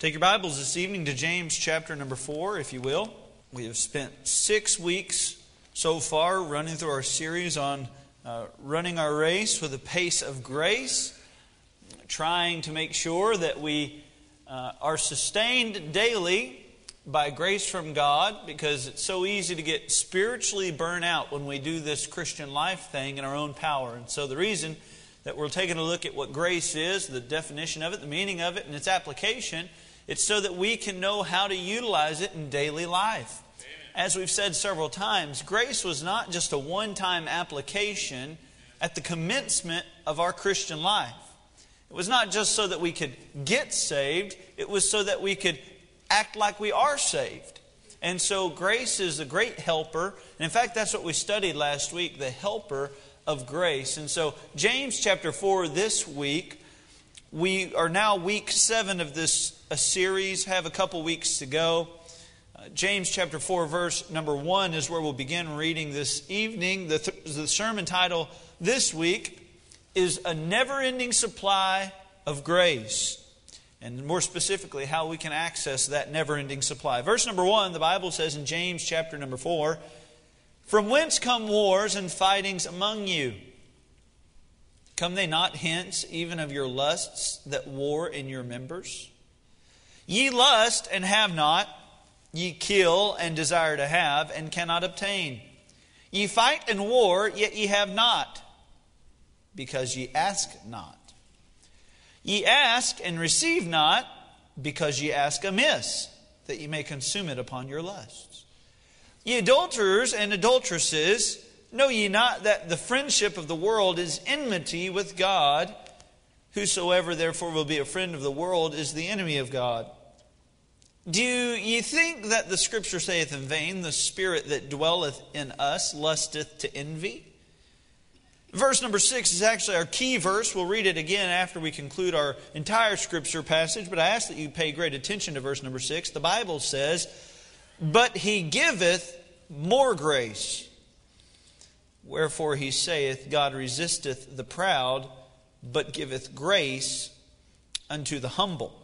Take your Bibles this evening to James chapter number 4, if you will. We have spent six weeks so far running through our series on uh, running our race with a pace of grace, trying to make sure that we uh, are sustained daily by grace from God because it's so easy to get spiritually burnt out when we do this Christian life thing in our own power. And so the reason that we're taking a look at what grace is, the definition of it, the meaning of it, and its application it's so that we can know how to utilize it in daily life. As we've said several times, grace was not just a one time application at the commencement of our Christian life. It was not just so that we could get saved, it was so that we could act like we are saved. And so grace is a great helper. And in fact, that's what we studied last week the helper of grace. And so, James chapter 4 this week, we are now week 7 of this series, have a couple weeks to go. Uh, James chapter 4, verse number 1 is where we'll begin reading this evening. The, th- the sermon title this week is A Never Ending Supply of Grace. And more specifically, how we can access that never ending supply. Verse number 1, the Bible says in James chapter number 4 From whence come wars and fightings among you? Come they not hence, even of your lusts that war in your members? Ye lust and have not, ye kill and desire to have and cannot obtain. Ye fight and war, yet ye have not, because ye ask not. Ye ask and receive not, because ye ask amiss, that ye may consume it upon your lusts. Ye adulterers and adulteresses, know ye not that the friendship of the world is enmity with God? Whosoever therefore will be a friend of the world is the enemy of God. Do ye think that the scripture saith in vain, the spirit that dwelleth in us lusteth to envy? Verse number six is actually our key verse. We'll read it again after we conclude our entire scripture passage, but I ask that you pay great attention to verse number six. The Bible says, But he giveth more grace. Wherefore he saith, God resisteth the proud, but giveth grace unto the humble.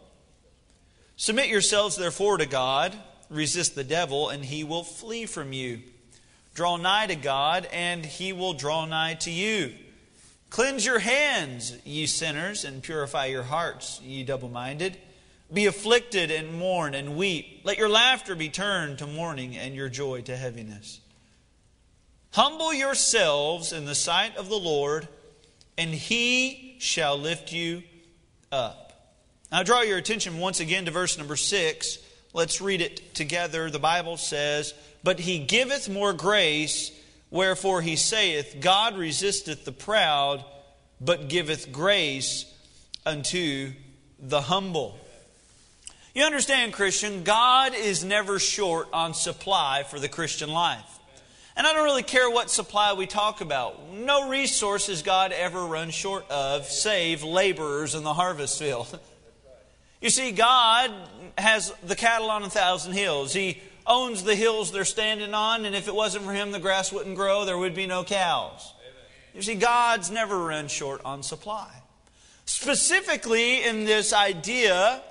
Submit yourselves, therefore, to God. Resist the devil, and he will flee from you. Draw nigh to God, and he will draw nigh to you. Cleanse your hands, ye sinners, and purify your hearts, ye double minded. Be afflicted and mourn and weep. Let your laughter be turned to mourning and your joy to heaviness. Humble yourselves in the sight of the Lord, and he shall lift you up. Now, I draw your attention once again to verse number six. Let's read it together. The Bible says, But he giveth more grace, wherefore he saith, God resisteth the proud, but giveth grace unto the humble. You understand, Christian, God is never short on supply for the Christian life. And I don't really care what supply we talk about. No resources God ever run short of, save laborers in the harvest field. You see, God has the cattle on a thousand hills. He owns the hills they're standing on, and if it wasn't for Him, the grass wouldn't grow, there would be no cows. You see, God's never run short on supply. Specifically, in this idea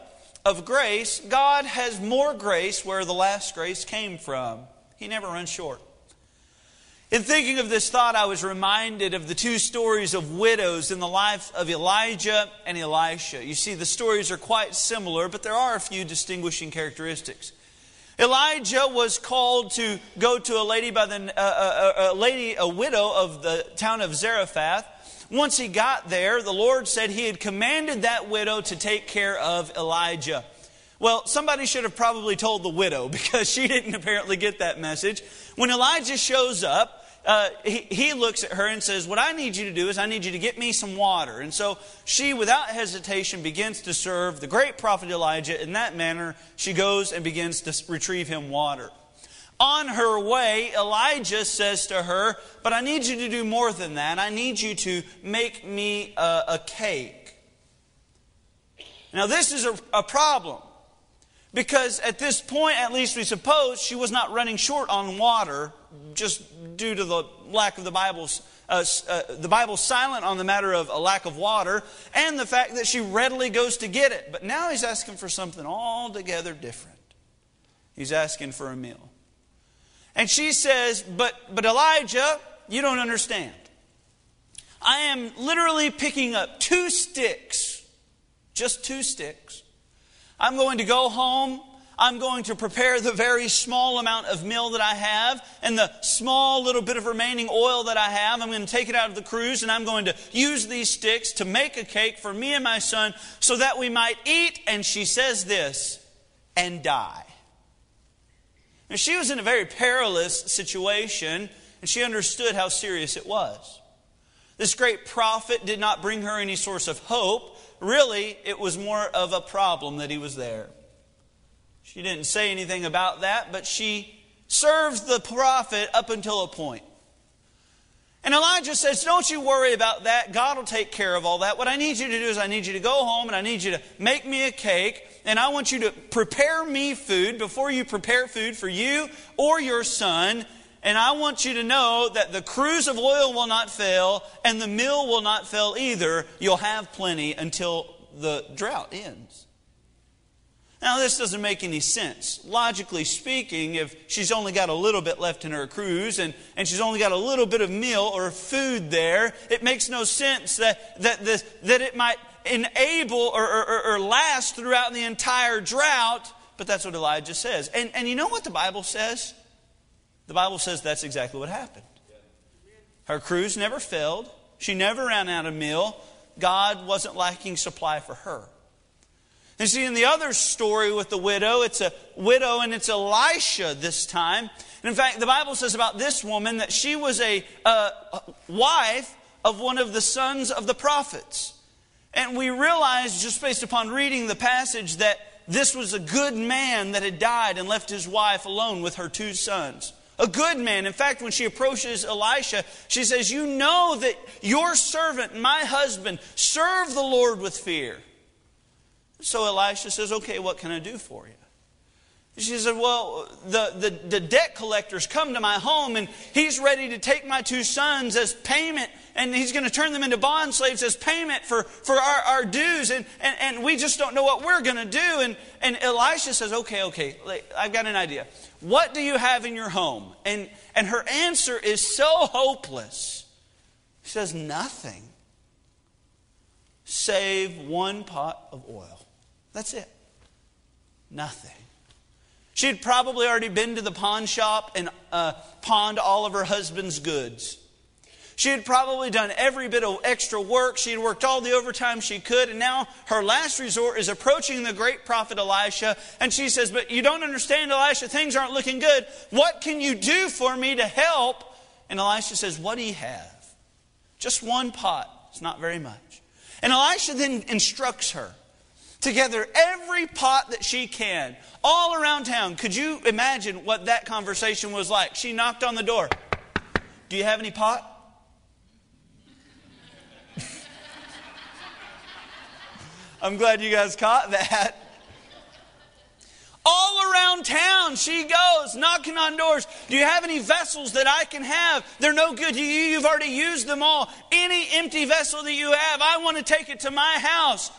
of grace, God has more grace where the last grace came from. He never runs short. In thinking of this thought, I was reminded of the two stories of widows in the life of Elijah and Elisha. You see, the stories are quite similar, but there are a few distinguishing characteristics. Elijah was called to go to a lady by the uh, a, uh, uh, a lady, a widow of the town of Zarephath. Once he got there, the Lord said he had commanded that widow to take care of Elijah. Well, somebody should have probably told the widow because she didn't apparently get that message. When Elijah shows up, uh, he, he looks at her and says, What I need you to do is I need you to get me some water. And so she, without hesitation, begins to serve the great prophet Elijah. In that manner, she goes and begins to retrieve him water. On her way, Elijah says to her, But I need you to do more than that. I need you to make me a, a cake. Now, this is a, a problem Because at this point, at least we suppose, she was not running short on water just due to the lack of the Bible's. Uh, uh, the Bible's silent on the matter of a lack of water and the fact that she readily goes to get it. But now he's asking for something altogether different. He's asking for a meal. And she says, But, but Elijah, you don't understand. I am literally picking up two sticks, just two sticks. I'm going to go home. I'm going to prepare the very small amount of meal that I have and the small little bit of remaining oil that I have. I'm going to take it out of the cruse and I'm going to use these sticks to make a cake for me and my son so that we might eat. And she says this, and die. Now, she was in a very perilous situation and she understood how serious it was. This great prophet did not bring her any source of hope. Really, it was more of a problem that he was there. She didn't say anything about that, but she served the prophet up until a point. And Elijah says, Don't you worry about that. God will take care of all that. What I need you to do is, I need you to go home and I need you to make me a cake. And I want you to prepare me food before you prepare food for you or your son. And I want you to know that the cruse of oil will not fail and the mill will not fail either. You'll have plenty until the drought ends. Now, this doesn't make any sense. Logically speaking, if she's only got a little bit left in her cruse and, and she's only got a little bit of meal or food there, it makes no sense that, that, this, that it might enable or, or, or last throughout the entire drought. But that's what Elijah says. And, and you know what the Bible says? The Bible says that's exactly what happened. Her cruse never failed. She never ran out of meal. God wasn't lacking supply for her. And see, in the other story with the widow, it's a widow and it's Elisha this time. And in fact, the Bible says about this woman that she was a, a wife of one of the sons of the prophets. And we realize, just based upon reading the passage, that this was a good man that had died and left his wife alone with her two sons. A good man. In fact, when she approaches Elisha, she says, You know that your servant, my husband, served the Lord with fear. So Elisha says, Okay, what can I do for you? She said, Well, the, the, the, debt collector's come to my home and he's ready to take my two sons as payment and he's going to turn them into bond slaves as payment for, for our, our dues. And, and, and we just don't know what we're going to do. And, and Elisha says, Okay, okay, I've got an idea. What do you have in your home? And, and her answer is so hopeless. She says, Nothing save one pot of oil. That's it. Nothing. She had probably already been to the pawn shop and uh, pawned all of her husband's goods. She had probably done every bit of extra work. She had worked all the overtime she could, and now her last resort is approaching the great prophet Elisha. And she says, But you don't understand, Elisha, things aren't looking good. What can you do for me to help? And Elisha says, What do you have? Just one pot. It's not very much. And Elisha then instructs her to gather every pot that she can all around town. Could you imagine what that conversation was like? She knocked on the door. Do you have any pot? I'm glad you guys caught that. All around town she goes, knocking on doors. Do you have any vessels that I can have? They're no good to you. You've already used them all. Any empty vessel that you have, I want to take it to my house.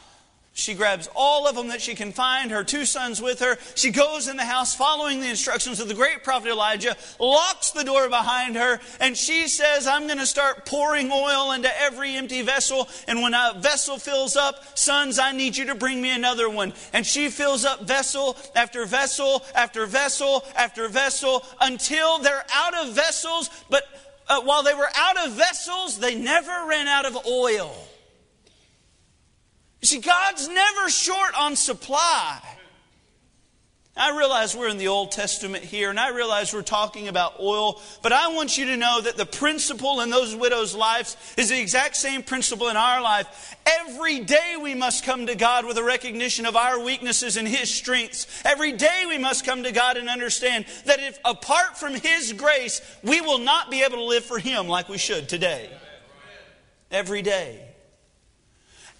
She grabs all of them that she can find, her two sons with her. She goes in the house following the instructions of the great prophet Elijah, locks the door behind her, and she says, I'm going to start pouring oil into every empty vessel. And when a vessel fills up, sons, I need you to bring me another one. And she fills up vessel after vessel after vessel after vessel until they're out of vessels. But uh, while they were out of vessels, they never ran out of oil. You see, God's never short on supply. I realize we're in the Old Testament here, and I realize we're talking about oil, but I want you to know that the principle in those widows' lives is the exact same principle in our life. Every day we must come to God with a recognition of our weaknesses and His strengths. Every day we must come to God and understand that if apart from His grace, we will not be able to live for Him like we should today. Every day.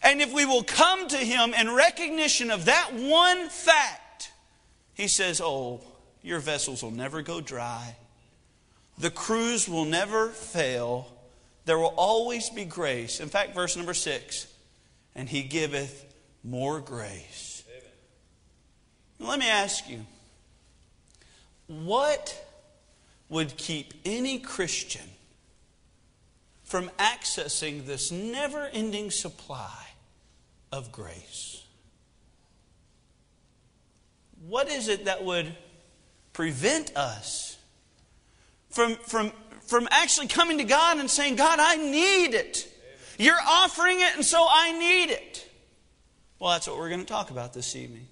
And if we will come to Him in recognition of that one fact, He says, Oh, your vessels will never go dry. The cruse will never fail. There will always be grace. In fact, verse number six, and he giveth more grace. Let me ask you, what would keep any Christian from accessing this never ending supply of grace? What is it that would prevent us from, from, from actually coming to God and saying, God, I need it? You're offering it, and so I need it. Well, that's what we're going to talk about this evening.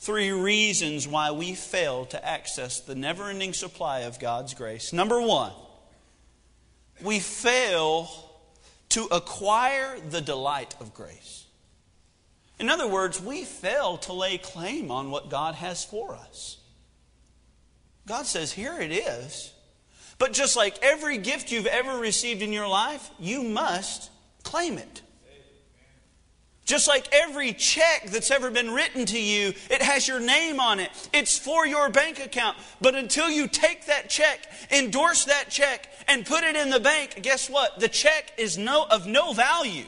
Three reasons why we fail to access the never ending supply of God's grace. Number one, we fail to acquire the delight of grace. In other words, we fail to lay claim on what God has for us. God says, Here it is. But just like every gift you've ever received in your life, you must claim it. Just like every check that's ever been written to you, it has your name on it. It's for your bank account. But until you take that check, endorse that check, and put it in the bank, guess what? The check is no, of no value.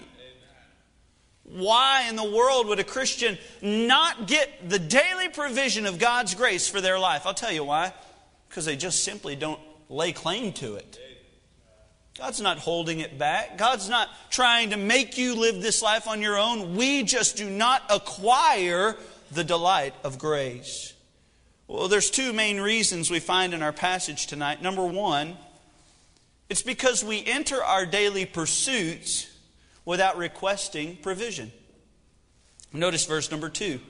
Why in the world would a Christian not get the daily provision of God's grace for their life? I'll tell you why. Because they just simply don't lay claim to it. God's not holding it back. God's not trying to make you live this life on your own. We just do not acquire the delight of grace. Well, there's two main reasons we find in our passage tonight. Number one, it's because we enter our daily pursuits without requesting provision. Notice verse number two.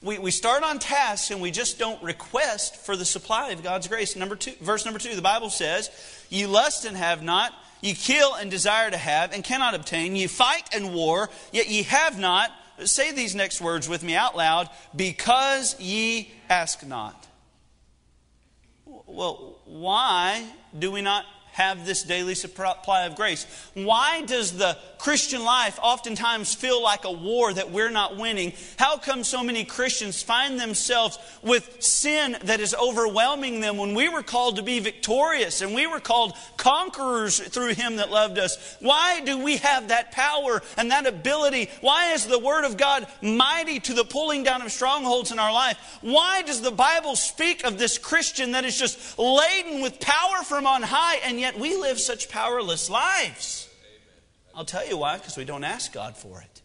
We, we start on tasks and we just don't request for the supply of God's grace. Number two, verse number two, the Bible says, You lust and have not, you kill and desire to have and cannot obtain, you fight and war, yet ye have not. Say these next words with me out loud because ye ask not. Well, why do we not have this daily supply of grace. Why does the Christian life oftentimes feel like a war that we're not winning? How come so many Christians find themselves with sin that is overwhelming them when we were called to be victorious and we were called conquerors through Him that loved us? Why do we have that power and that ability? Why is the Word of God mighty to the pulling down of strongholds in our life? Why does the Bible speak of this Christian that is just laden with power from on high and yet we live such powerless lives. I'll tell you why, because we don't ask God for it.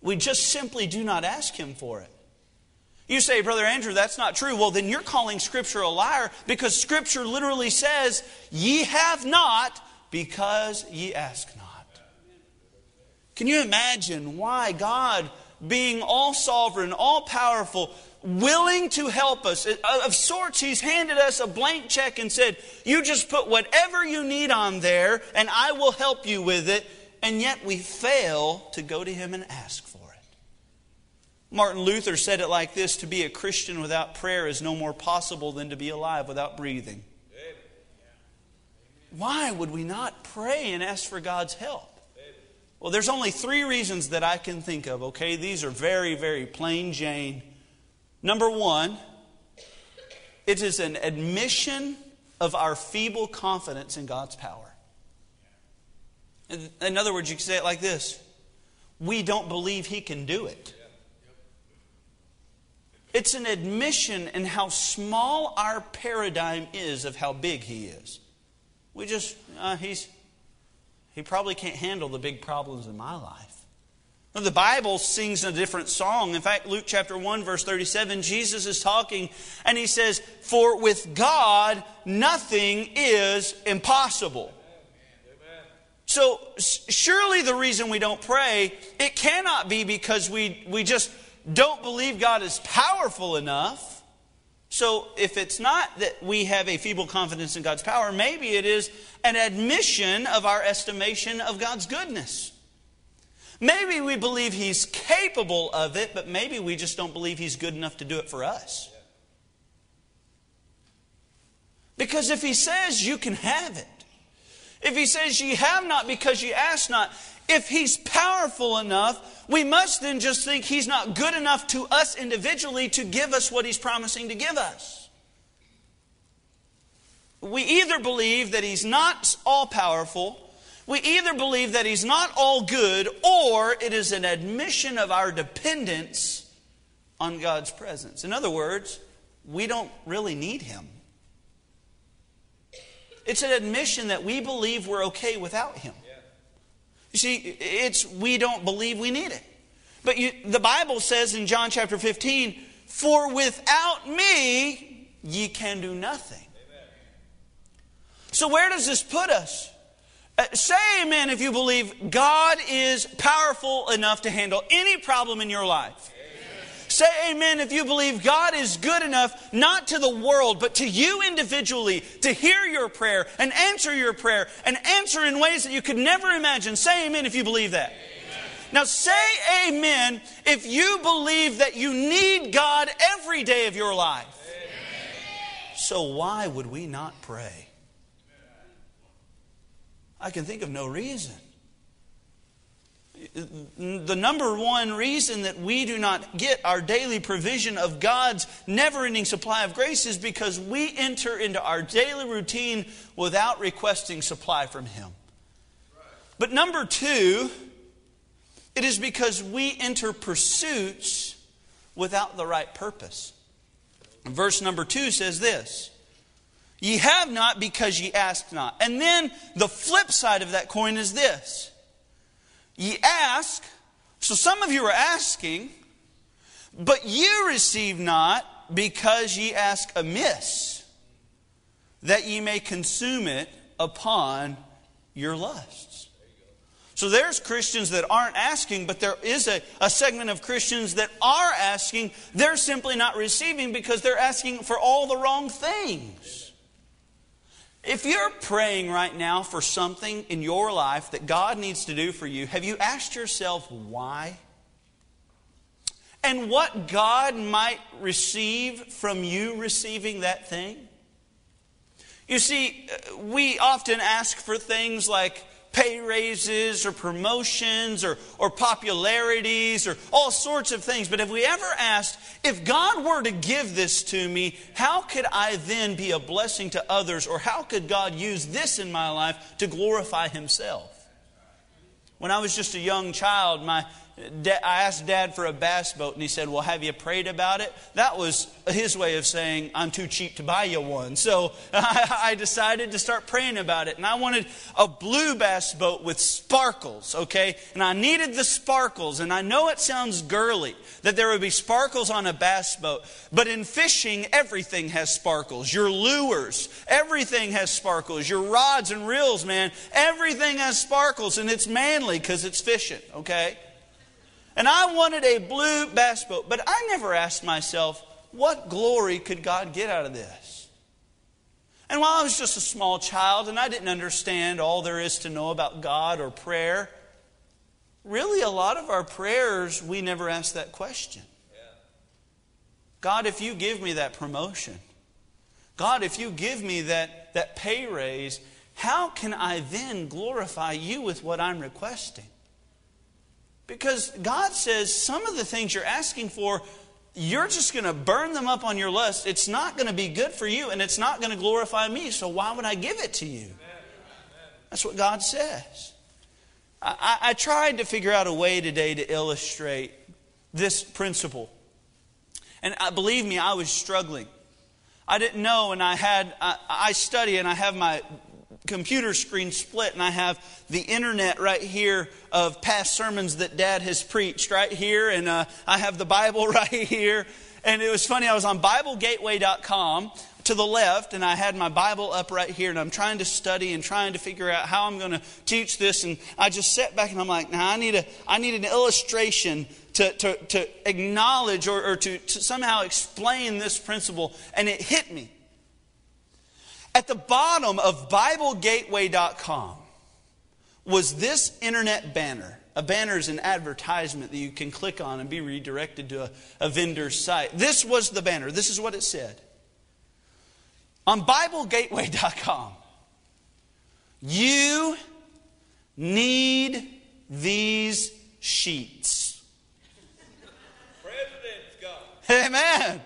We just simply do not ask Him for it. You say, Brother Andrew, that's not true. Well, then you're calling Scripture a liar because Scripture literally says, Ye have not because ye ask not. Can you imagine why God, being all sovereign, all powerful, willing to help us. Uh, of sorts, He's handed us a blank check and said, You just put whatever you need on there, and I will help you with it. And yet we fail to go to Him and ask for it. Martin Luther said it like this To be a Christian without prayer is no more possible than to be alive without breathing. Why would we not pray and ask for God's help? Well, there's only three reasons that I can think of, okay? These are very, very plain Jane Number one, it is an admission of our feeble confidence in God's power. In other words, you can say it like this We don't believe He can do it. It's an admission in how small our paradigm is of how big He is. We just, uh, He's, He probably can't handle the big problems in my life. The Bible sings a different song. In fact, Luke chapter 1, verse 37, Jesus is talking and he says, For with God nothing is impossible. So, surely the reason we don't pray, it cannot be because we, we just don't believe God is powerful enough. So, if it's not that we have a feeble confidence in God's power, maybe it is an admission of our estimation of God's goodness. Maybe we believe He's capable of it, but maybe we just don't believe He's good enough to do it for us. Because if He says you can have it, if He says ye have not because ye ask not, if he's powerful enough, we must then just think he's not good enough to us individually to give us what he's promising to give us. We either believe that he's not all powerful, we either believe that he's not all good, or it is an admission of our dependence on God's presence. In other words, we don't really need him. It's an admission that we believe we're okay without him. You see, it's we don't believe we need it. But you, the Bible says in John chapter 15, For without me, ye can do nothing. Amen. So, where does this put us? Uh, say amen if you believe God is powerful enough to handle any problem in your life. Say amen if you believe God is good enough, not to the world, but to you individually, to hear your prayer and answer your prayer and answer in ways that you could never imagine. Say amen if you believe that. Amen. Now, say amen if you believe that you need God every day of your life. Amen. So, why would we not pray? I can think of no reason the number one reason that we do not get our daily provision of God's never ending supply of grace is because we enter into our daily routine without requesting supply from Him. But number two, it is because we enter pursuits without the right purpose. Verse number two says this Ye have not because ye ask not. And then the flip side of that coin is this Ye ask, so some of you are asking, but you receive not because ye ask amiss, that ye may consume it upon your lusts. So there's Christians that aren't asking, but there is a, a segment of Christians that are asking. They're simply not receiving because they're asking for all the wrong things. If you're praying right now for something in your life that God needs to do for you, have you asked yourself why? And what God might receive from you receiving that thing? You see, uh, we often ask for things like pay raises or promotions or, or popularities or all sorts of things. But have we ever asked, if God were to give this to me, how could I then be a blessing to others? Or how could God use this in my life to glorify Himself? When I was just a young child, my I asked dad for a bass boat, and he said, Well, have you prayed about it? That was his way of saying, I'm too cheap to buy you one. So I decided to start praying about it. And I wanted a blue bass boat with sparkles, okay? And I needed the sparkles. And I know it sounds girly that there would be sparkles on a bass boat, but in fishing, everything has sparkles. Your lures, everything has sparkles. Your rods and reels, man, everything has sparkles. And it's manly because it's fishing, okay? And I wanted a blue bass boat, but I never asked myself, what glory could God get out of this? And while I was just a small child and I didn't understand all there is to know about God or prayer, really a lot of our prayers, we never ask that question. God, if you give me that promotion, God, if you give me that, that pay raise, how can I then glorify you with what I'm requesting? Because God says some of the things you're asking for, you're just going to burn them up on your lust. It's not going to be good for you, and it's not going to glorify me, so why would I give it to you? That's what God says. I, I tried to figure out a way today to illustrate this principle. And uh, believe me, I was struggling. I didn't know, and I had I, I study and I have my computer screen split and I have the internet right here of past sermons that dad has preached right here and uh, I have the Bible right here. And it was funny I was on biblegateway.com to the left and I had my Bible up right here and I'm trying to study and trying to figure out how I'm going to teach this and I just sat back and I'm like now I need a I need an illustration to, to, to acknowledge or, or to, to somehow explain this principle and it hit me at the bottom of BibleGateway.com was this internet banner. A banner is an advertisement that you can click on and be redirected to a, a vendor's site. This was the banner. This is what it said. On BibleGateway.com, you need these sheets. President's God. Amen.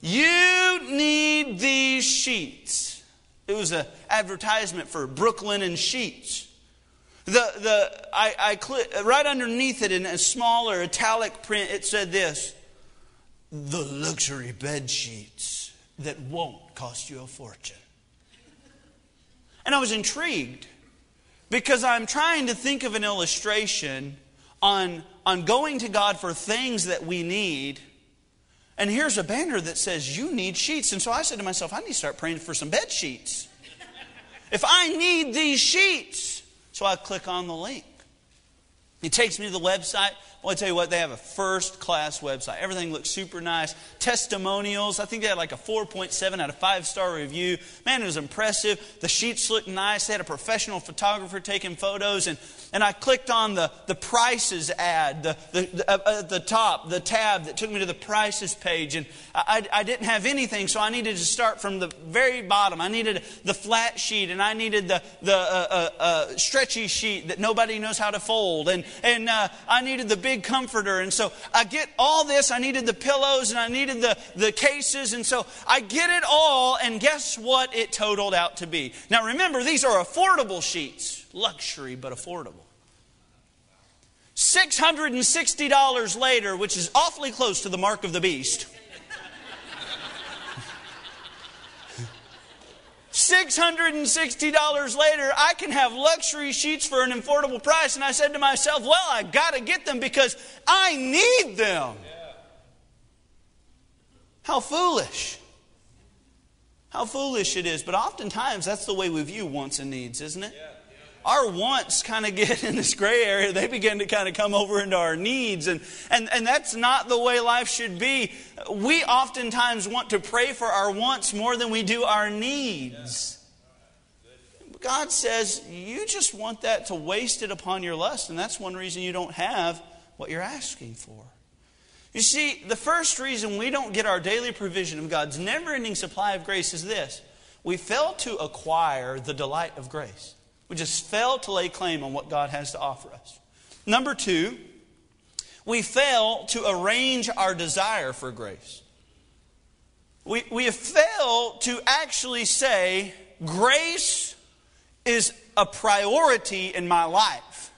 You need these sheets. It was an advertisement for Brooklinen sheets. The, the, I, I right underneath it in a smaller italic print, it said this The luxury bed sheets that won't cost you a fortune. And I was intrigued because I'm trying to think of an illustration on, on going to God for things that we need. And here's a banner that says, You need sheets. And so I said to myself, I need to start praying for some bed sheets. if I need these sheets. So I click on the link. It takes me to the website. I tell you what, they have a first class website. Everything looks super nice. Testimonials, I think they had like a 4.7 out of 5 star review. Man, it was impressive. The sheets looked nice. They had a professional photographer taking photos. And, and I clicked on the, the prices ad, the, the, the uh, at the top, the tab that took me to the prices page. And I, I didn't have anything, so I needed to start from the very bottom. I needed the flat sheet, and I needed the, the uh, uh, uh stretchy sheet that nobody knows how to fold. And and uh, I needed the big comforter. And so I get all this. I needed the pillows and I needed the, the cases. And so I get it all. And guess what it totaled out to be? Now remember, these are affordable sheets. Luxury, but affordable. $660 later, which is awfully close to the mark of the beast. $660 later, I can have luxury sheets for an affordable price. And I said to myself, well, I got to get them because I need them. How foolish. How foolish it is. But oftentimes, that's the way we view wants and needs, isn't it? Our wants kind of get in this gray area. They begin to kind of come over into our needs. And, and, and that's not the way life should be. We oftentimes want to pray for our wants more than we do our needs. God says, you just want that to waste it upon your lust, and that's one reason you don't have what you're asking for. You see, the first reason we don't get our daily provision of God's never ending supply of grace is this we fail to acquire the delight of grace. We just fail to lay claim on what God has to offer us. Number two, we fail to arrange our desire for grace. We, we failed to actually say, grace is a priority in my life.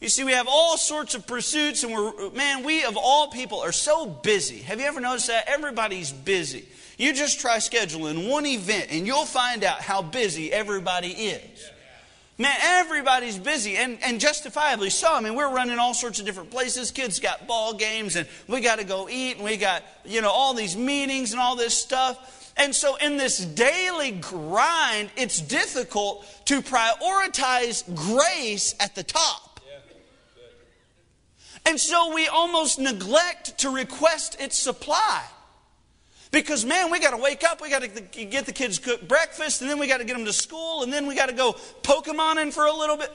You see, we have all sorts of pursuits, and we're, man, we of all people are so busy. Have you ever noticed that? Everybody's busy. You just try scheduling one event, and you'll find out how busy everybody is. Man, everybody's busy and, and justifiably so. I mean, we're running all sorts of different places. Kids got ball games and we got to go eat and we got, you know, all these meetings and all this stuff. And so in this daily grind, it's difficult to prioritize grace at the top. And so we almost neglect to request its supply. Because, man, we got to wake up, we got to get the kids cook breakfast, and then we got to get them to school, and then we got to go Pokemon in for a little bit.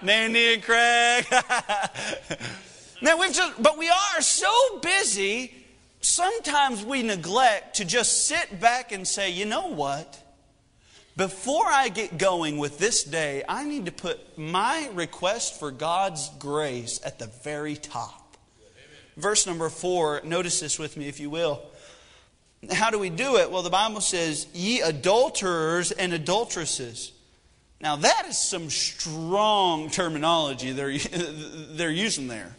Mandy and Craig. now, we've just, but we are so busy, sometimes we neglect to just sit back and say, you know what? Before I get going with this day, I need to put my request for God's grace at the very top. Verse number four, notice this with me if you will. How do we do it? Well, the Bible says, ye adulterers and adulteresses. Now, that is some strong terminology they're, they're using there.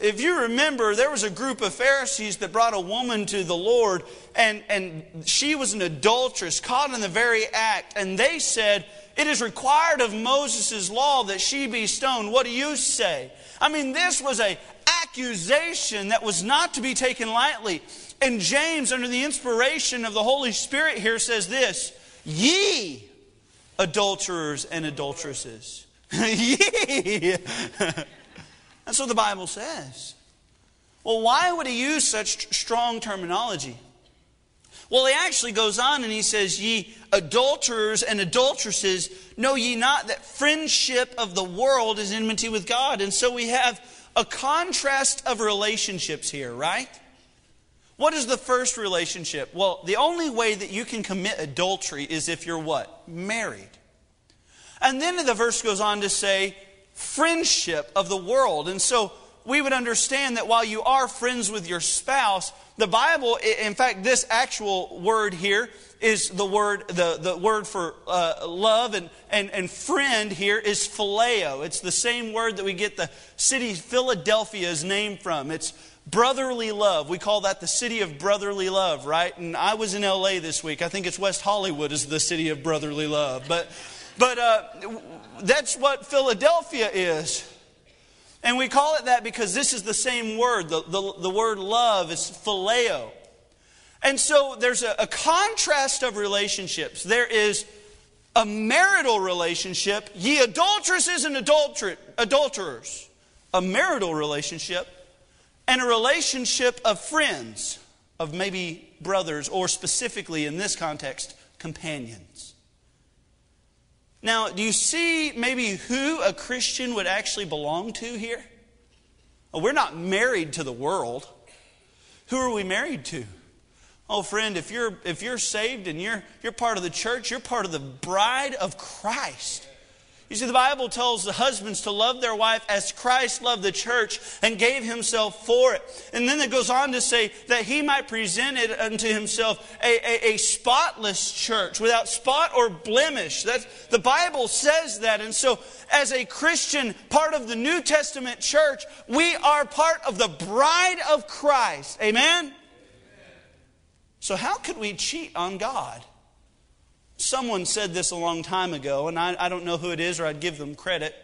If you remember, there was a group of Pharisees that brought a woman to the Lord, and, and she was an adulteress, caught in the very act, and they said, It is required of Moses' law that she be stoned. What do you say? I mean, this was a accusation that was not to be taken lightly. And James, under the inspiration of the Holy Spirit, here says this Ye adulterers and adulteresses. Ye. That's what the Bible says. Well, why would he use such strong terminology? Well, he actually goes on and he says, Ye adulterers and adulteresses, know ye not that friendship of the world is enmity with God? And so we have a contrast of relationships here, right? What is the first relationship? Well, the only way that you can commit adultery is if you're what? Married. And then the verse goes on to say, friendship of the world. And so we would understand that while you are friends with your spouse, the Bible, in fact, this actual word here is the word, the, the word for uh, love and, and, and friend here is phileo. It's the same word that we get the city Philadelphia's name from. It's brotherly love. We call that the city of brotherly love, right? And I was in LA this week. I think it's West Hollywood is the city of brotherly love. But, but uh, that's what Philadelphia is. And we call it that because this is the same word. The, the, the word love is phileo. And so there's a, a contrast of relationships. There is a marital relationship, ye adulteresses and adulter- adulterers. A marital relationship and a relationship of friends, of maybe brothers, or specifically in this context, companions. Now, do you see maybe who a Christian would actually belong to here? Well, we're not married to the world. Who are we married to? Oh, friend, if you're, if you're saved and you're, you're part of the church, you're part of the bride of Christ. You see, the Bible tells the husbands to love their wife as Christ loved the church and gave himself for it. And then it goes on to say that he might present it unto himself a, a, a spotless church without spot or blemish. That's, the Bible says that. And so, as a Christian, part of the New Testament church, we are part of the bride of Christ. Amen? So, how could we cheat on God? Someone said this a long time ago, and I, I don't know who it is or I'd give them credit.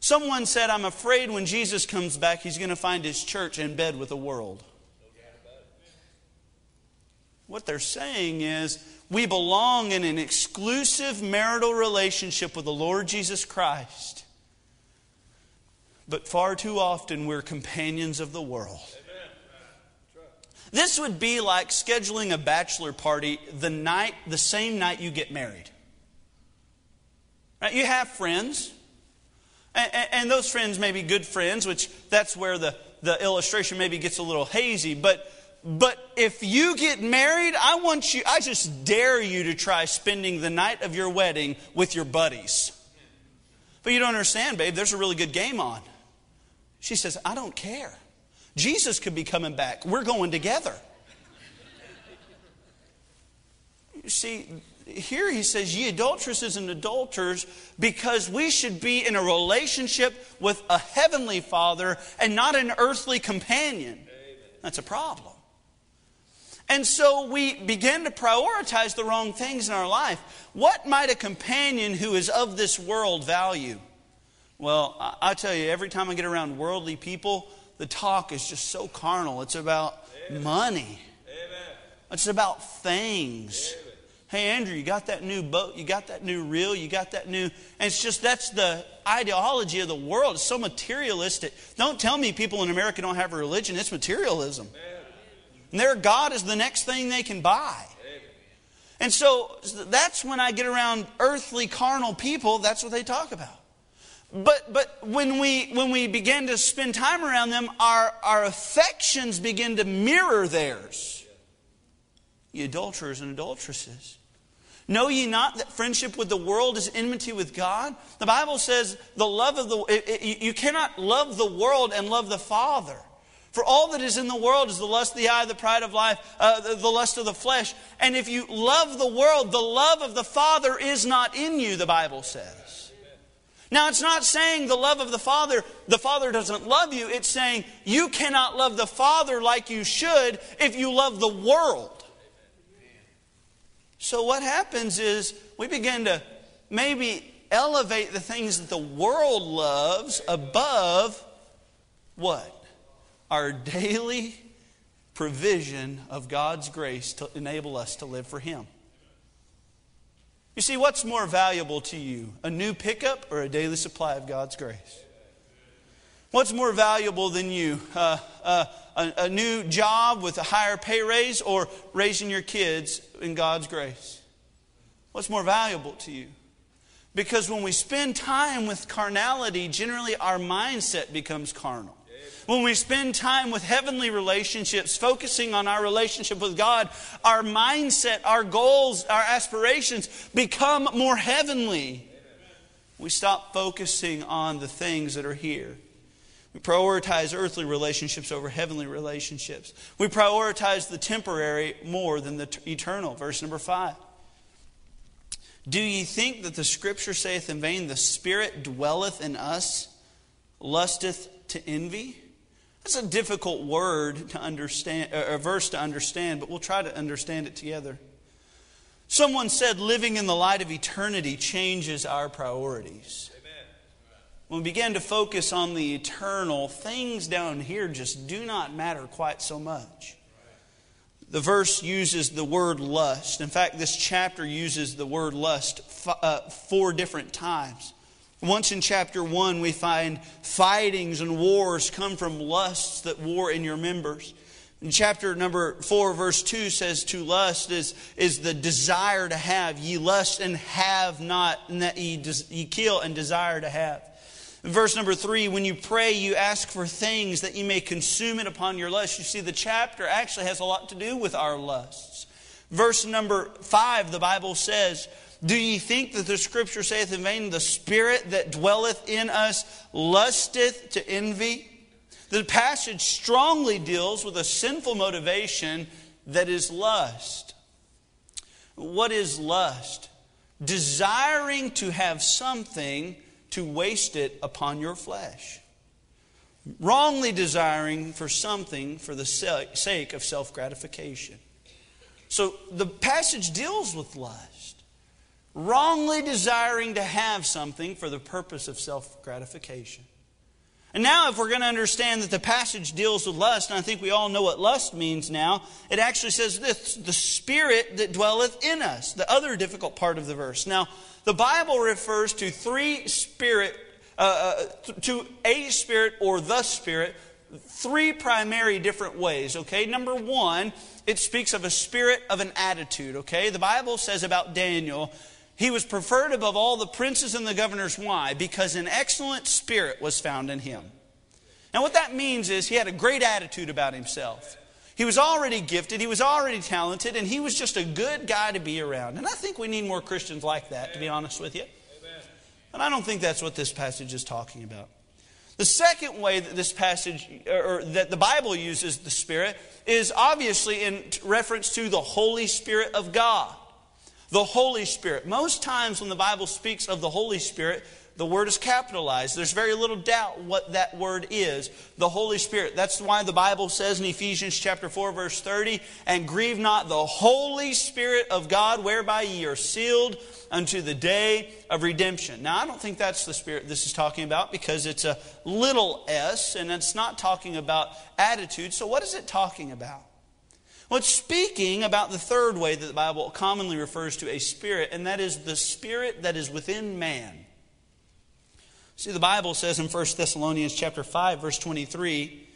Someone said, I'm afraid when Jesus comes back, he's going to find his church in bed with the world. What they're saying is, we belong in an exclusive marital relationship with the Lord Jesus Christ. But far too often, we're companions of the world. This would be like scheduling a bachelor party the night, the same night you get married. Right? You have friends, and, and those friends may be good friends, which that's where the, the illustration maybe gets a little hazy. But but if you get married, I want you, I just dare you to try spending the night of your wedding with your buddies. But you don't understand, babe, there's a really good game on. She says, I don't care. Jesus could be coming back. We're going together. You see, here he says, Ye adulteresses and adulterers, because we should be in a relationship with a heavenly father and not an earthly companion. That's a problem. And so we begin to prioritize the wrong things in our life. What might a companion who is of this world value? Well, I tell you, every time I get around worldly people, the talk is just so carnal. It's about Amen. money, Amen. it's about things. Amen. Hey, Andrew, you got that new boat, you got that new reel, you got that new. And it's just that's the ideology of the world. It's so materialistic. Don't tell me people in America don't have a religion, it's materialism. And their God is the next thing they can buy. And so that's when I get around earthly, carnal people, that's what they talk about. But, but when, we, when we begin to spend time around them, our, our affections begin to mirror theirs. Ye adulterers and adulteresses. Know ye not that friendship with the world is enmity with God? The Bible says the love of the it, it, you cannot love the world and love the Father. For all that is in the world is the lust of the eye, the pride of life, uh, the, the lust of the flesh. And if you love the world, the love of the Father is not in you, the Bible says. Now, it's not saying the love of the Father, the Father doesn't love you. It's saying you cannot love the Father like you should if you love the world. So, what happens is we begin to maybe elevate the things that the world loves above what? Our daily provision of God's grace to enable us to live for Him. You see, what's more valuable to you, a new pickup or a daily supply of God's grace? What's more valuable than you, uh, uh, a, a new job with a higher pay raise or raising your kids in God's grace? What's more valuable to you? Because when we spend time with carnality, generally our mindset becomes carnal. When we spend time with heavenly relationships, focusing on our relationship with God, our mindset, our goals, our aspirations become more heavenly. We stop focusing on the things that are here. We prioritize earthly relationships over heavenly relationships. We prioritize the temporary more than the eternal. Verse number five. Do ye think that the scripture saith in vain, The Spirit dwelleth in us, lusteth to envy? That's a difficult word to understand, a verse to understand, but we'll try to understand it together. Someone said living in the light of eternity changes our priorities. When we begin to focus on the eternal, things down here just do not matter quite so much. The verse uses the word lust. In fact, this chapter uses the word lust uh, four different times. Once in chapter 1, we find fightings and wars come from lusts that war in your members. In chapter number 4, verse 2 says, To lust is, is the desire to have. Ye lust and have not, and that ye, des, ye kill and desire to have. In verse number 3, when you pray, you ask for things that you may consume it upon your lust. You see, the chapter actually has a lot to do with our lusts. Verse number 5, the Bible says, do ye think that the scripture saith in vain, the spirit that dwelleth in us lusteth to envy? The passage strongly deals with a sinful motivation that is lust. What is lust? Desiring to have something to waste it upon your flesh. Wrongly desiring for something for the sake of self gratification. So the passage deals with lust wrongly desiring to have something for the purpose of self gratification. And now, if we're going to understand that the passage deals with lust, and I think we all know what lust means now, it actually says this the spirit that dwelleth in us, the other difficult part of the verse. Now, the Bible refers to three spirit, uh, uh to a spirit or the spirit, three primary different ways, okay? Number one, it speaks of a spirit of an attitude, okay? The Bible says about Daniel, he was preferred above all the princes and the governors. Why? Because an excellent spirit was found in him. Now, what that means is he had a great attitude about himself. He was already gifted, he was already talented, and he was just a good guy to be around. And I think we need more Christians like that, to be honest with you. But I don't think that's what this passage is talking about. The second way that this passage, or that the Bible uses the Spirit, is obviously in reference to the Holy Spirit of God. The Holy Spirit. Most times when the Bible speaks of the Holy Spirit, the word is capitalized. There's very little doubt what that word is. The Holy Spirit. That's why the Bible says in Ephesians chapter 4 verse 30, and grieve not the Holy Spirit of God whereby ye are sealed unto the day of redemption. Now, I don't think that's the spirit this is talking about because it's a little s and it's not talking about attitude. So what is it talking about? Well, it's speaking about the third way that the Bible commonly refers to a spirit, and that is the spirit that is within man. See, the Bible says in 1 Thessalonians chapter 5, verse 23,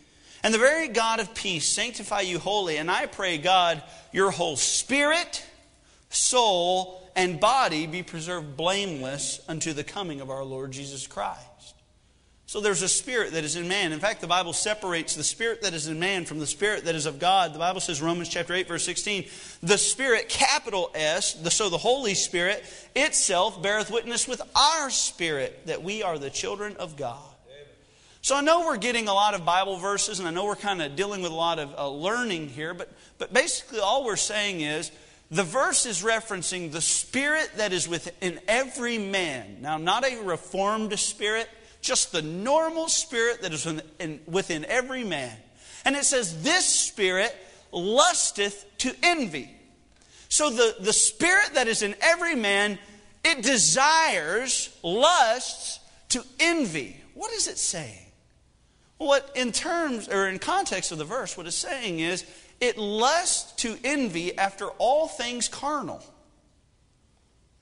And the very God of peace sanctify you wholly, and I pray, God, your whole spirit, soul, and body be preserved blameless unto the coming of our Lord Jesus Christ. So there's a spirit that is in man. In fact, the Bible separates the spirit that is in man from the spirit that is of God. The Bible says, Romans chapter 8, verse 16, the spirit, capital S, the, so the Holy Spirit itself beareth witness with our spirit that we are the children of God. So I know we're getting a lot of Bible verses, and I know we're kind of dealing with a lot of uh, learning here, but, but basically all we're saying is the verse is referencing the spirit that is within every man. Now, not a reformed spirit, just the normal spirit that is within, every man. And it says, This spirit lusteth to envy. So the, the spirit that is in every man, it desires, lusts to envy. What is it saying? What, in terms or in context of the verse, what it's saying is it lusts to envy after all things carnal.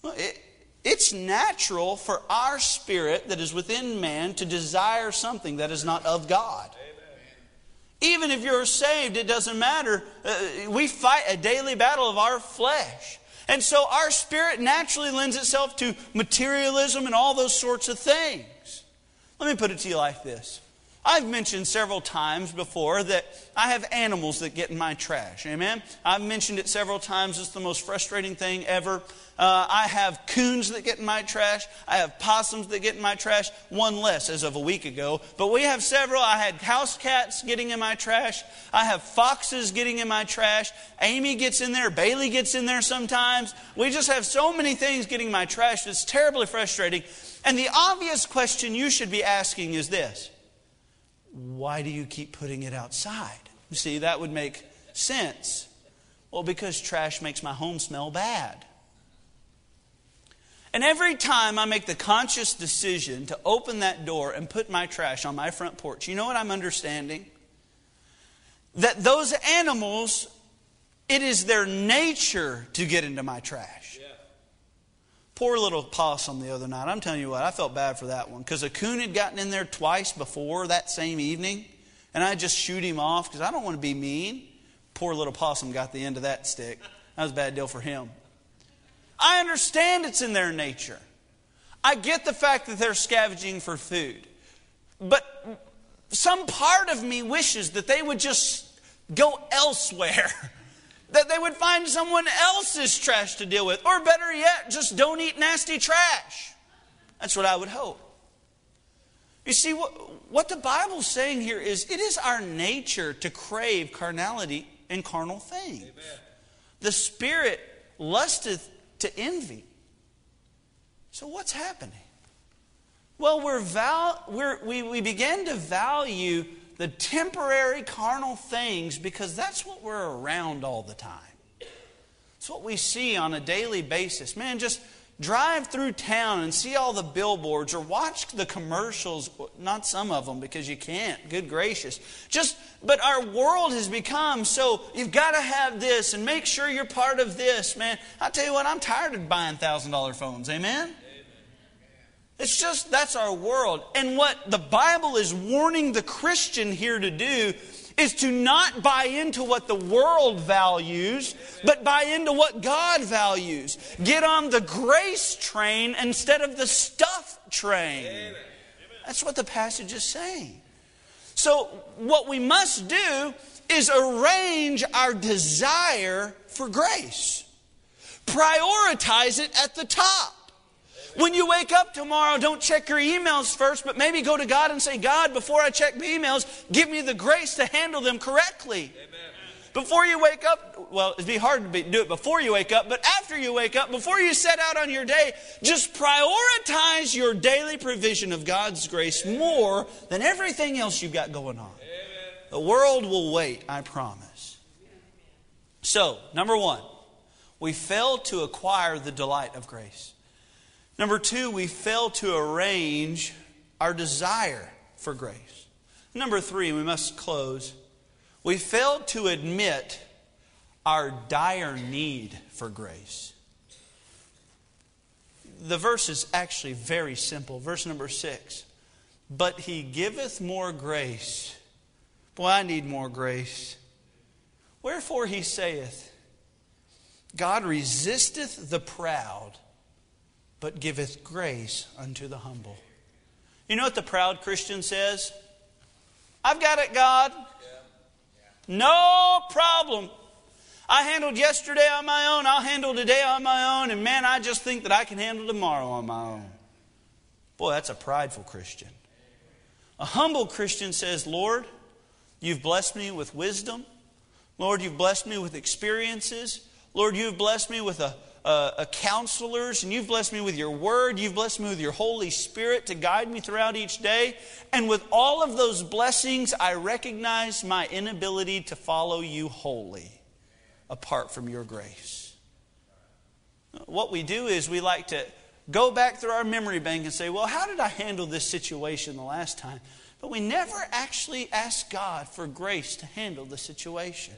It, it's natural for our spirit that is within man to desire something that is not of God. Even if you're saved, it doesn't matter. Uh, we fight a daily battle of our flesh. And so our spirit naturally lends itself to materialism and all those sorts of things. Let me put it to you like this I've mentioned several times before that I have animals that get in my trash. Amen? I've mentioned it several times. It's the most frustrating thing ever. Uh, I have coons that get in my trash. I have possums that get in my trash. One less as of a week ago. But we have several. I had house cats getting in my trash. I have foxes getting in my trash. Amy gets in there. Bailey gets in there sometimes. We just have so many things getting in my trash. It's terribly frustrating. And the obvious question you should be asking is this Why do you keep putting it outside? You see, that would make sense. Well, because trash makes my home smell bad. And every time I make the conscious decision to open that door and put my trash on my front porch, you know what I'm understanding? That those animals, it is their nature to get into my trash. Poor little possum the other night. I'm telling you what, I felt bad for that one because a coon had gotten in there twice before that same evening, and I just shoot him off because I don't want to be mean. Poor little possum got the end of that stick. That was a bad deal for him. I understand it's in their nature. I get the fact that they're scavenging for food. But some part of me wishes that they would just go elsewhere. that they would find someone else's trash to deal with. Or better yet, just don't eat nasty trash. That's what I would hope. You see, what, what the Bible's saying here is it is our nature to crave carnality and carnal things. Amen. The Spirit lusteth to envy. So, what's happening? Well, we're val- we're, we, we begin to value the temporary carnal things because that's what we're around all the time. It's what we see on a daily basis. Man, just drive through town and see all the billboards or watch the commercials. Not some of them because you can't. Good gracious. Just but our world has become so you've got to have this and make sure you're part of this man. I tell you what i'm tired of buying thousand dollar phones. Amen it's just that's our world and what the bible is warning the christian here to do is to not buy into what the world values, but buy into what God values. Get on the grace train instead of the stuff train. That's what the passage is saying. So, what we must do is arrange our desire for grace, prioritize it at the top. When you wake up tomorrow, don't check your emails first, but maybe go to God and say, God, before I check my emails, give me the grace to handle them correctly. Amen. Before you wake up, well, it'd be hard to be, do it before you wake up, but after you wake up, before you set out on your day, just prioritize your daily provision of God's grace more than everything else you've got going on. Amen. The world will wait, I promise. So, number one, we fail to acquire the delight of grace. Number two, we fail to arrange our desire for grace. Number three, we must close. We fail to admit our dire need for grace. The verse is actually very simple. Verse number six. But he giveth more grace. Boy, I need more grace. Wherefore he saith, God resisteth the proud but giveth grace unto the humble. You know what the proud Christian says? I've got it, God. No problem. I handled yesterday on my own. I'll handle today on my own. And man, I just think that I can handle tomorrow on my own. Boy, that's a prideful Christian. A humble Christian says, Lord, you've blessed me with wisdom. Lord, you've blessed me with experiences. Lord, you've blessed me with a uh, uh, counselors, and you've blessed me with your word. You've blessed me with your Holy Spirit to guide me throughout each day. And with all of those blessings, I recognize my inability to follow you wholly apart from your grace. What we do is we like to go back through our memory bank and say, well, how did I handle this situation the last time? But we never actually ask God for grace to handle the situation.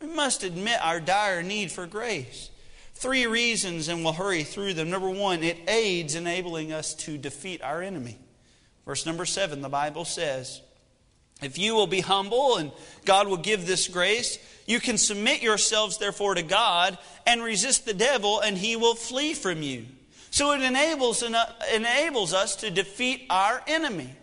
We must admit our dire need for grace. Three reasons, and we'll hurry through them. Number one, it aids enabling us to defeat our enemy. Verse number seven, the Bible says, If you will be humble and God will give this grace, you can submit yourselves therefore to God and resist the devil, and he will flee from you. So it enables, uh, enables us to defeat our enemy.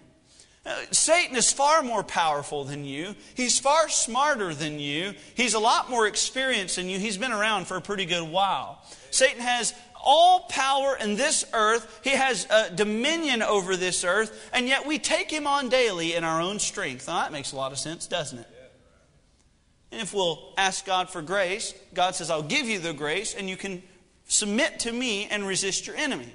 Uh, Satan is far more powerful than you. He's far smarter than you. He's a lot more experienced than you. He's been around for a pretty good while. Satan has all power in this earth. He has uh, dominion over this earth, and yet we take him on daily in our own strength. Now, that makes a lot of sense, doesn't it? And if we'll ask God for grace, God says, I'll give you the grace, and you can submit to me and resist your enemy.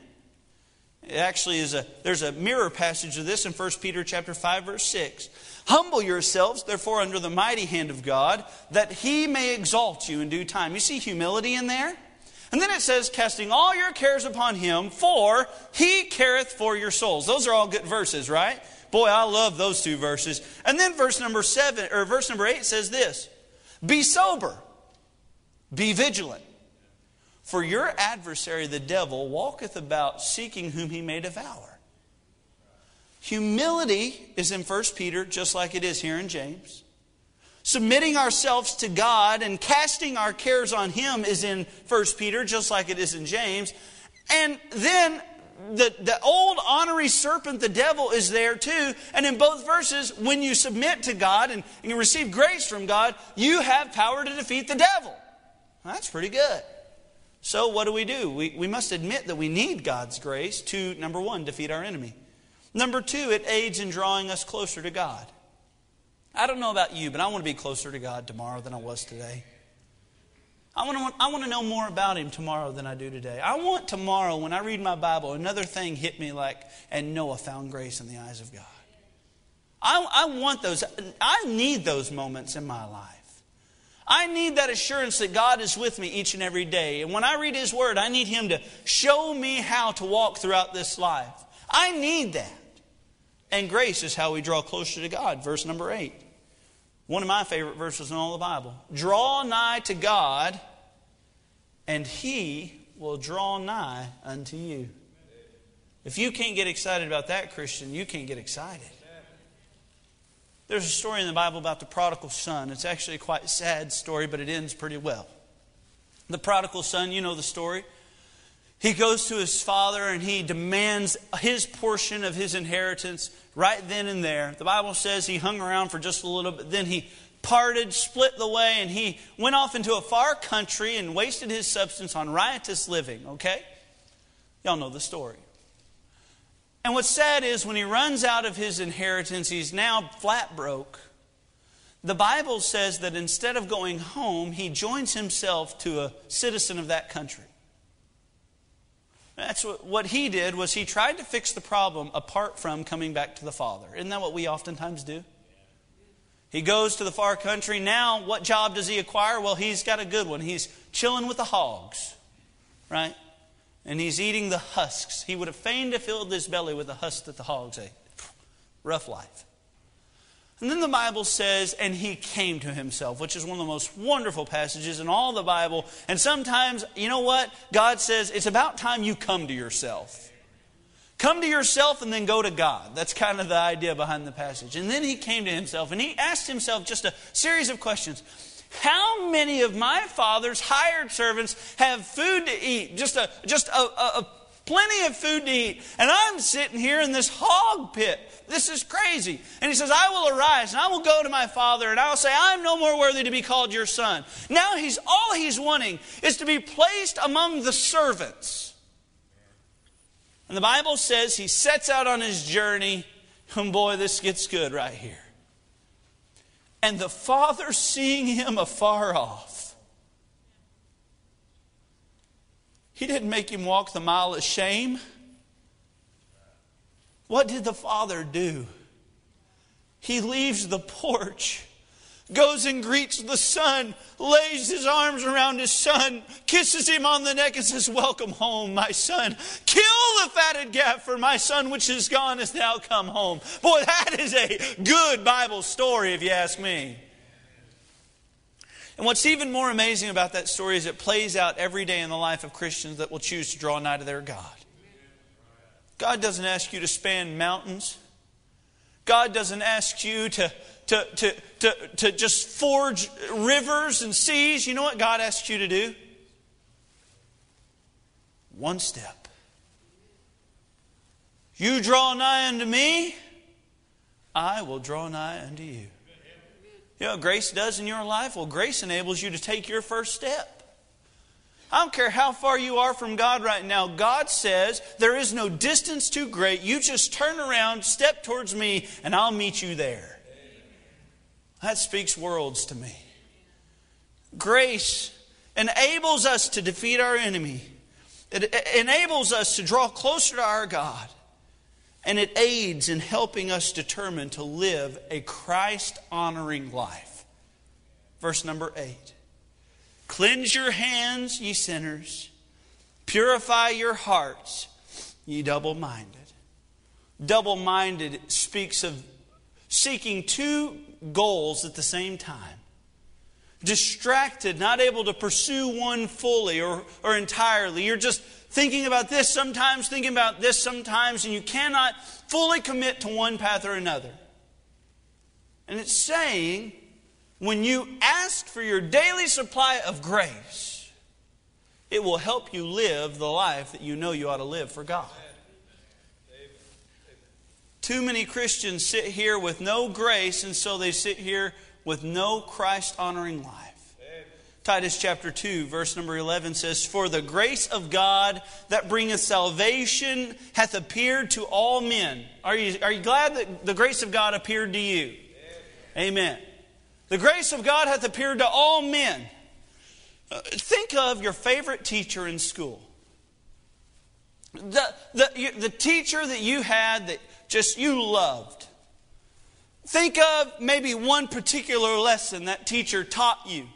It actually is a there's a mirror passage of this in 1 Peter chapter 5 verse 6. Humble yourselves therefore under the mighty hand of God that he may exalt you in due time. You see humility in there? And then it says casting all your cares upon him for he careth for your souls. Those are all good verses, right? Boy, I love those two verses. And then verse number 7 or verse number 8 says this. Be sober. Be vigilant. For your adversary, the devil, walketh about seeking whom he may devour. Humility is in 1 Peter, just like it is here in James. Submitting ourselves to God and casting our cares on Him is in 1 Peter, just like it is in James. And then the, the old honorary serpent, the devil, is there too. And in both verses, when you submit to God and, and you receive grace from God, you have power to defeat the devil. That's pretty good. So, what do we do? We, we must admit that we need God's grace to, number one, defeat our enemy. Number two, it aids in drawing us closer to God. I don't know about you, but I want to be closer to God tomorrow than I was today. I want, to, I want to know more about Him tomorrow than I do today. I want tomorrow, when I read my Bible, another thing hit me like, and Noah found grace in the eyes of God. I, I want those, I need those moments in my life. I need that assurance that God is with me each and every day. And when I read His Word, I need Him to show me how to walk throughout this life. I need that. And grace is how we draw closer to God. Verse number 8. One of my favorite verses in all the Bible. Draw nigh to God, and He will draw nigh unto you. If you can't get excited about that, Christian, you can't get excited. There's a story in the Bible about the prodigal son. It's actually a quite sad story, but it ends pretty well. The prodigal son, you know the story. He goes to his father and he demands his portion of his inheritance right then and there. The Bible says he hung around for just a little bit, then he parted, split the way, and he went off into a far country and wasted his substance on riotous living, okay? Y'all know the story. And what's sad is when he runs out of his inheritance, he's now flat broke. The Bible says that instead of going home, he joins himself to a citizen of that country. That's what, what he did was he tried to fix the problem apart from coming back to the Father. Isn't that what we oftentimes do? He goes to the far country. Now, what job does he acquire? Well, he's got a good one. He's chilling with the hogs, right? And he's eating the husks. He would have fain to filled his belly with the husks that the hogs ate. Rough life. And then the Bible says, and he came to himself, which is one of the most wonderful passages in all the Bible. And sometimes, you know what? God says, it's about time you come to yourself. Come to yourself and then go to God. That's kind of the idea behind the passage. And then he came to himself and he asked himself just a series of questions. How many of my father's hired servants have food to eat? Just a, just a, a, a plenty of food to eat. And I'm sitting here in this hog pit. This is crazy. And he says, I will arise and I will go to my father and I will say, I'm no more worthy to be called your son. Now he's all he's wanting is to be placed among the servants. And the Bible says he sets out on his journey. And boy, this gets good right here. And the father, seeing him afar off, he didn't make him walk the mile of shame. What did the father do? He leaves the porch goes and greets the son, lays his arms around his son, kisses him on the neck, and says, Welcome home, my son. Kill the fatted calf, for my son which is gone has now come home. Boy, that is a good Bible story, if you ask me. And what's even more amazing about that story is it plays out every day in the life of Christians that will choose to draw nigh to their God. God doesn't ask you to span mountains. God doesn't ask you to to, to, to, to just forge rivers and seas. You know what God asks you to do? One step. You draw nigh unto me, I will draw nigh unto you. You know grace does in your life? Well, grace enables you to take your first step. I don't care how far you are from God right now. God says there is no distance too great. You just turn around, step towards me, and I'll meet you there. That speaks worlds to me. Grace enables us to defeat our enemy, it enables us to draw closer to our God, and it aids in helping us determine to live a Christ honoring life. Verse number eight. Cleanse your hands, ye sinners. Purify your hearts, ye double minded. Double minded speaks of seeking two goals at the same time. Distracted, not able to pursue one fully or, or entirely. You're just thinking about this sometimes, thinking about this sometimes, and you cannot fully commit to one path or another. And it's saying when you ask for your daily supply of grace, it will help you live the life that you know you ought to live for God. Too many Christians sit here with no grace, and so they sit here with no Christ honoring life. Titus chapter 2, verse number 11 says, For the grace of God that bringeth salvation hath appeared to all men. Are you, are you glad that the grace of God appeared to you? Amen. The grace of God hath appeared to all men. Uh, think of your favorite teacher in school. The, the, the teacher that you had that just you loved. Think of maybe one particular lesson that teacher taught you.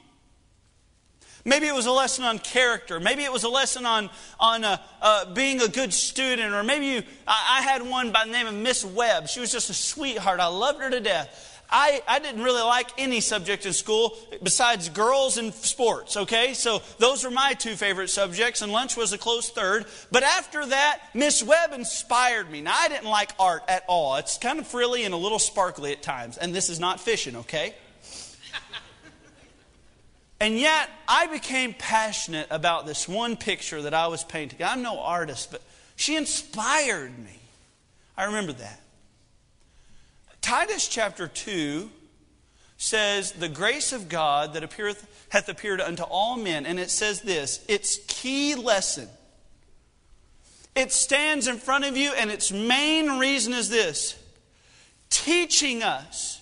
Maybe it was a lesson on character. Maybe it was a lesson on, on uh, uh, being a good student. Or maybe you, I, I had one by the name of Miss Webb. She was just a sweetheart. I loved her to death. I, I didn't really like any subject in school besides girls and sports, okay? So those were my two favorite subjects, and lunch was a close third. But after that, Miss Webb inspired me. Now, I didn't like art at all. It's kind of frilly and a little sparkly at times, and this is not fishing, okay? And yet, I became passionate about this one picture that I was painting. I'm no artist, but she inspired me. I remember that. Titus chapter 2 says, The grace of God that appeareth, hath appeared unto all men. And it says this its key lesson. It stands in front of you, and its main reason is this teaching us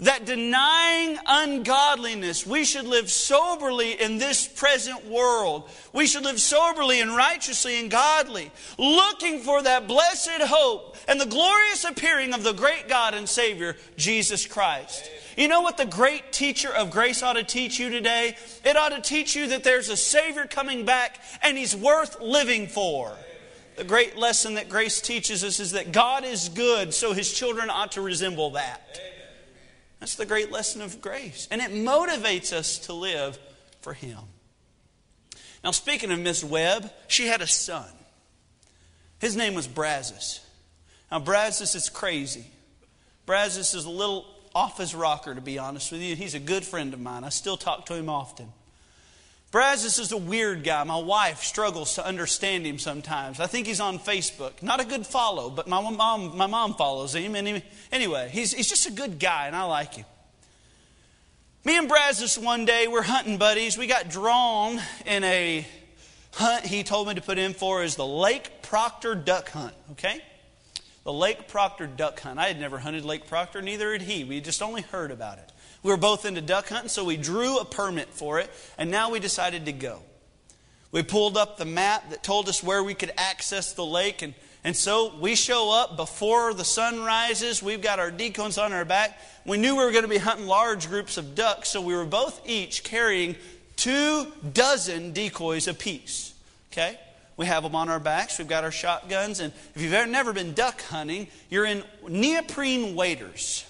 that denying ungodliness, we should live soberly in this present world. We should live soberly and righteously and godly, looking for that blessed hope and the glorious appearing of the great God and Savior, Jesus Christ. You know what the great teacher of grace ought to teach you today? It ought to teach you that there's a Savior coming back and He's worth living for. The great lesson that grace teaches us is that God is good, so His children ought to resemble that. That's the great lesson of grace. And it motivates us to live for Him. Now, speaking of Miss Webb, she had a son. His name was Brazos. Now, Brazos is crazy. Brazos is a little off his rocker, to be honest with you. He's a good friend of mine. I still talk to him often. Brazos is a weird guy. My wife struggles to understand him sometimes. I think he's on Facebook. Not a good follow, but my mom, my mom follows him. And he, anyway, he's, he's just a good guy, and I like him. Me and Brazos one day, we're hunting buddies. We got drawn in a hunt he told me to put in for is the Lake Proctor duck hunt, okay? The Lake Proctor duck hunt. I had never hunted Lake Proctor, neither had he. We just only heard about it. We were both into duck hunting, so we drew a permit for it, and now we decided to go. We pulled up the map that told us where we could access the lake, and, and so we show up before the sun rises. We've got our decoys on our back. We knew we were going to be hunting large groups of ducks, so we were both each carrying two dozen decoys apiece. Okay? We have them on our backs. We've got our shotguns. And if you've ever never been duck hunting, you're in neoprene waders.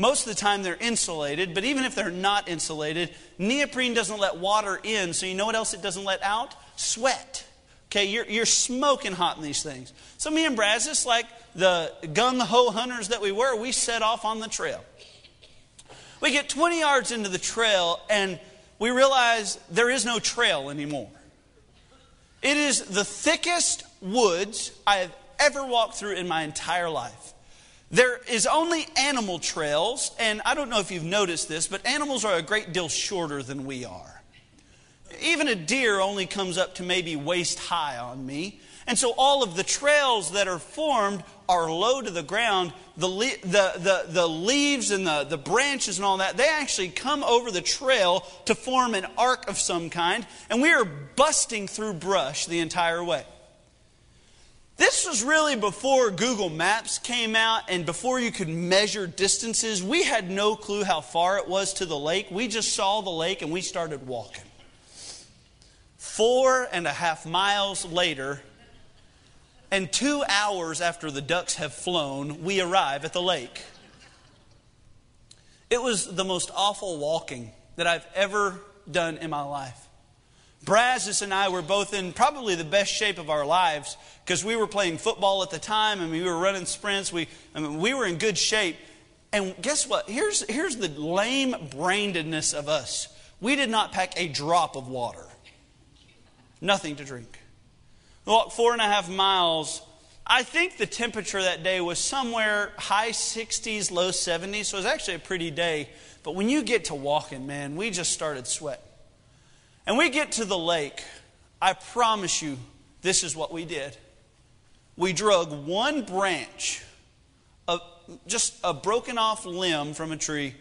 Most of the time they're insulated, but even if they're not insulated, neoprene doesn't let water in. So you know what else it doesn't let out? Sweat. Okay, you're, you're smoking hot in these things. So me and Brazos, like the gung ho hunters that we were, we set off on the trail. We get 20 yards into the trail and we realize there is no trail anymore. It is the thickest woods I have ever walked through in my entire life. There is only animal trails, and I don't know if you've noticed this, but animals are a great deal shorter than we are. Even a deer only comes up to maybe waist high on me. And so all of the trails that are formed are low to the ground. The, the, the, the leaves and the, the branches and all that, they actually come over the trail to form an arc of some kind. And we are busting through brush the entire way. This was really before Google Maps came out and before you could measure distances. We had no clue how far it was to the lake. We just saw the lake and we started walking. Four and a half miles later, and two hours after the ducks have flown, we arrive at the lake. It was the most awful walking that I've ever done in my life. Brazos and I were both in probably the best shape of our lives because we were playing football at the time and we were running sprints. We, I mean, we were in good shape. And guess what? Here's, here's the lame brainedness of us we did not pack a drop of water, nothing to drink. We walked four and a half miles. I think the temperature that day was somewhere high 60s, low 70s, so it was actually a pretty day. But when you get to walking, man, we just started sweating. And we get to the lake. I promise you, this is what we did. We drug one branch, of just a broken off limb from a tree,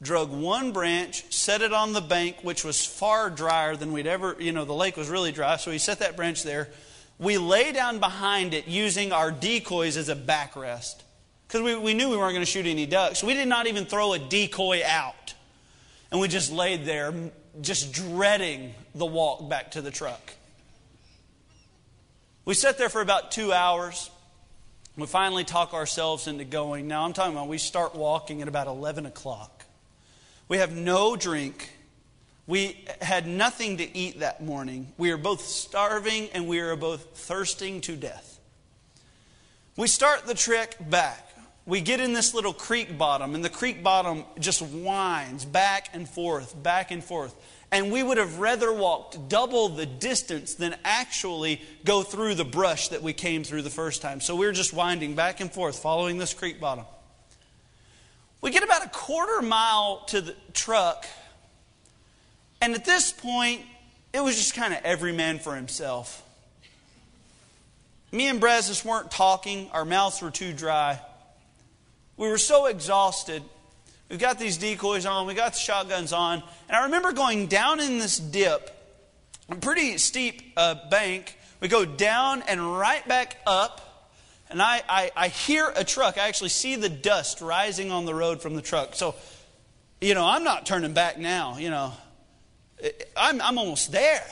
drug one branch, set it on the bank, which was far drier than we'd ever, you know, the lake was really dry, so we set that branch there. We lay down behind it using our decoys as a backrest because we, we knew we weren't going to shoot any ducks. We did not even throw a decoy out. And we just laid there just dreading the walk back to the truck. We sat there for about two hours. We finally talk ourselves into going. Now, I'm talking about we start walking at about 11 o'clock. We have no drink. We had nothing to eat that morning. We are both starving and we are both thirsting to death. We start the trek back we get in this little creek bottom, and the creek bottom just winds back and forth, back and forth. And we would have rather walked double the distance than actually go through the brush that we came through the first time. So we we're just winding back and forth, following this creek bottom. We get about a quarter mile to the truck, and at this point, it was just kind of every man for himself. Me and Brazos weren't talking, our mouths were too dry. We were so exhausted. We've got these decoys on, we got the shotguns on. And I remember going down in this dip, a pretty steep uh, bank. We go down and right back up. And I, I, I hear a truck. I actually see the dust rising on the road from the truck. So, you know, I'm not turning back now. You know, I'm, I'm almost there.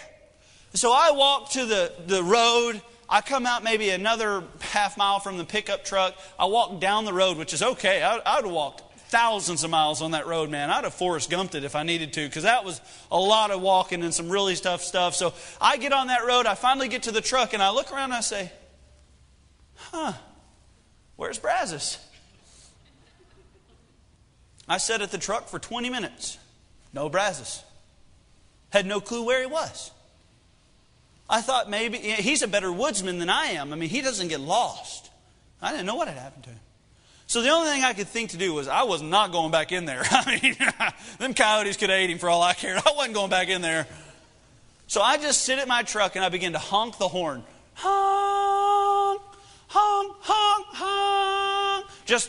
So I walk to the, the road I come out maybe another half mile from the pickup truck. I walk down the road, which is okay. I, I would have walked thousands of miles on that road, man. I'd have Forrest Gumped it if I needed to, because that was a lot of walking and some really tough stuff. So I get on that road. I finally get to the truck, and I look around and I say, huh, where's Brazos? I sat at the truck for 20 minutes. No Brazos. Had no clue where he was. I thought maybe he's a better woodsman than I am. I mean, he doesn't get lost. I didn't know what had happened to him. So the only thing I could think to do was I was not going back in there. I mean, them coyotes could have ate him for all I cared. I wasn't going back in there. So I just sit at my truck and I begin to honk the horn. Honk, honk, honk, honk. Just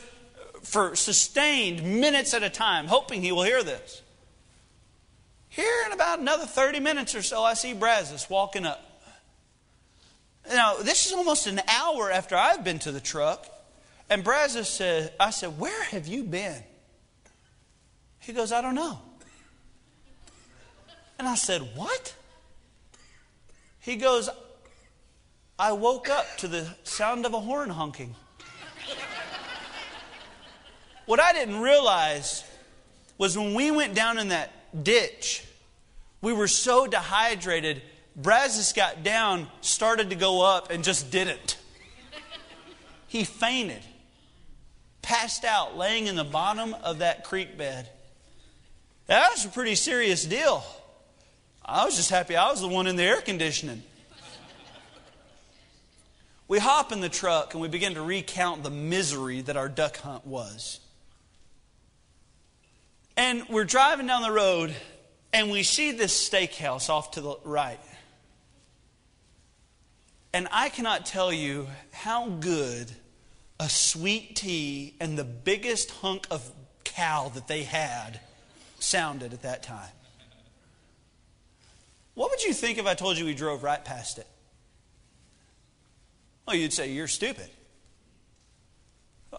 for sustained minutes at a time, hoping he will hear this. Here in about another 30 minutes or so, I see Brazos walking up. Now, this is almost an hour after I've been to the truck. And Brazos said, I said, Where have you been? He goes, I don't know. And I said, What? He goes, I woke up to the sound of a horn honking. what I didn't realize was when we went down in that ditch, we were so dehydrated Brazos got down, started to go up, and just didn't. He fainted, passed out, laying in the bottom of that creek bed. That was a pretty serious deal. I was just happy I was the one in the air conditioning. we hop in the truck and we begin to recount the misery that our duck hunt was. And we're driving down the road and we see this steakhouse off to the right. And I cannot tell you how good a sweet tea and the biggest hunk of cow that they had sounded at that time. What would you think if I told you we drove right past it? Well, you'd say, You're stupid.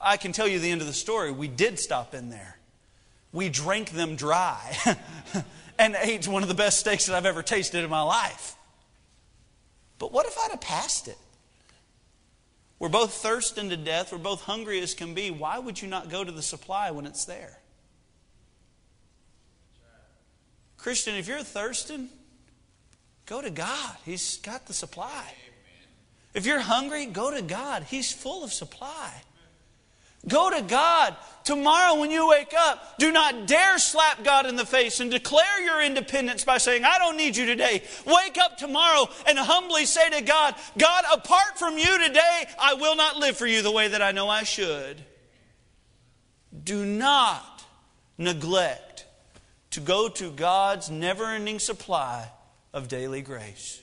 I can tell you the end of the story. We did stop in there. We drank them dry and ate one of the best steaks that I've ever tasted in my life. But what if I'd have passed it? We're both thirsting to death. We're both hungry as can be. Why would you not go to the supply when it's there? Christian, if you're thirsting, go to God. He's got the supply. If you're hungry, go to God. He's full of supply. Go to God. Tomorrow, when you wake up, do not dare slap God in the face and declare your independence by saying, I don't need you today. Wake up tomorrow and humbly say to God, God, apart from you today, I will not live for you the way that I know I should. Do not neglect to go to God's never ending supply of daily grace.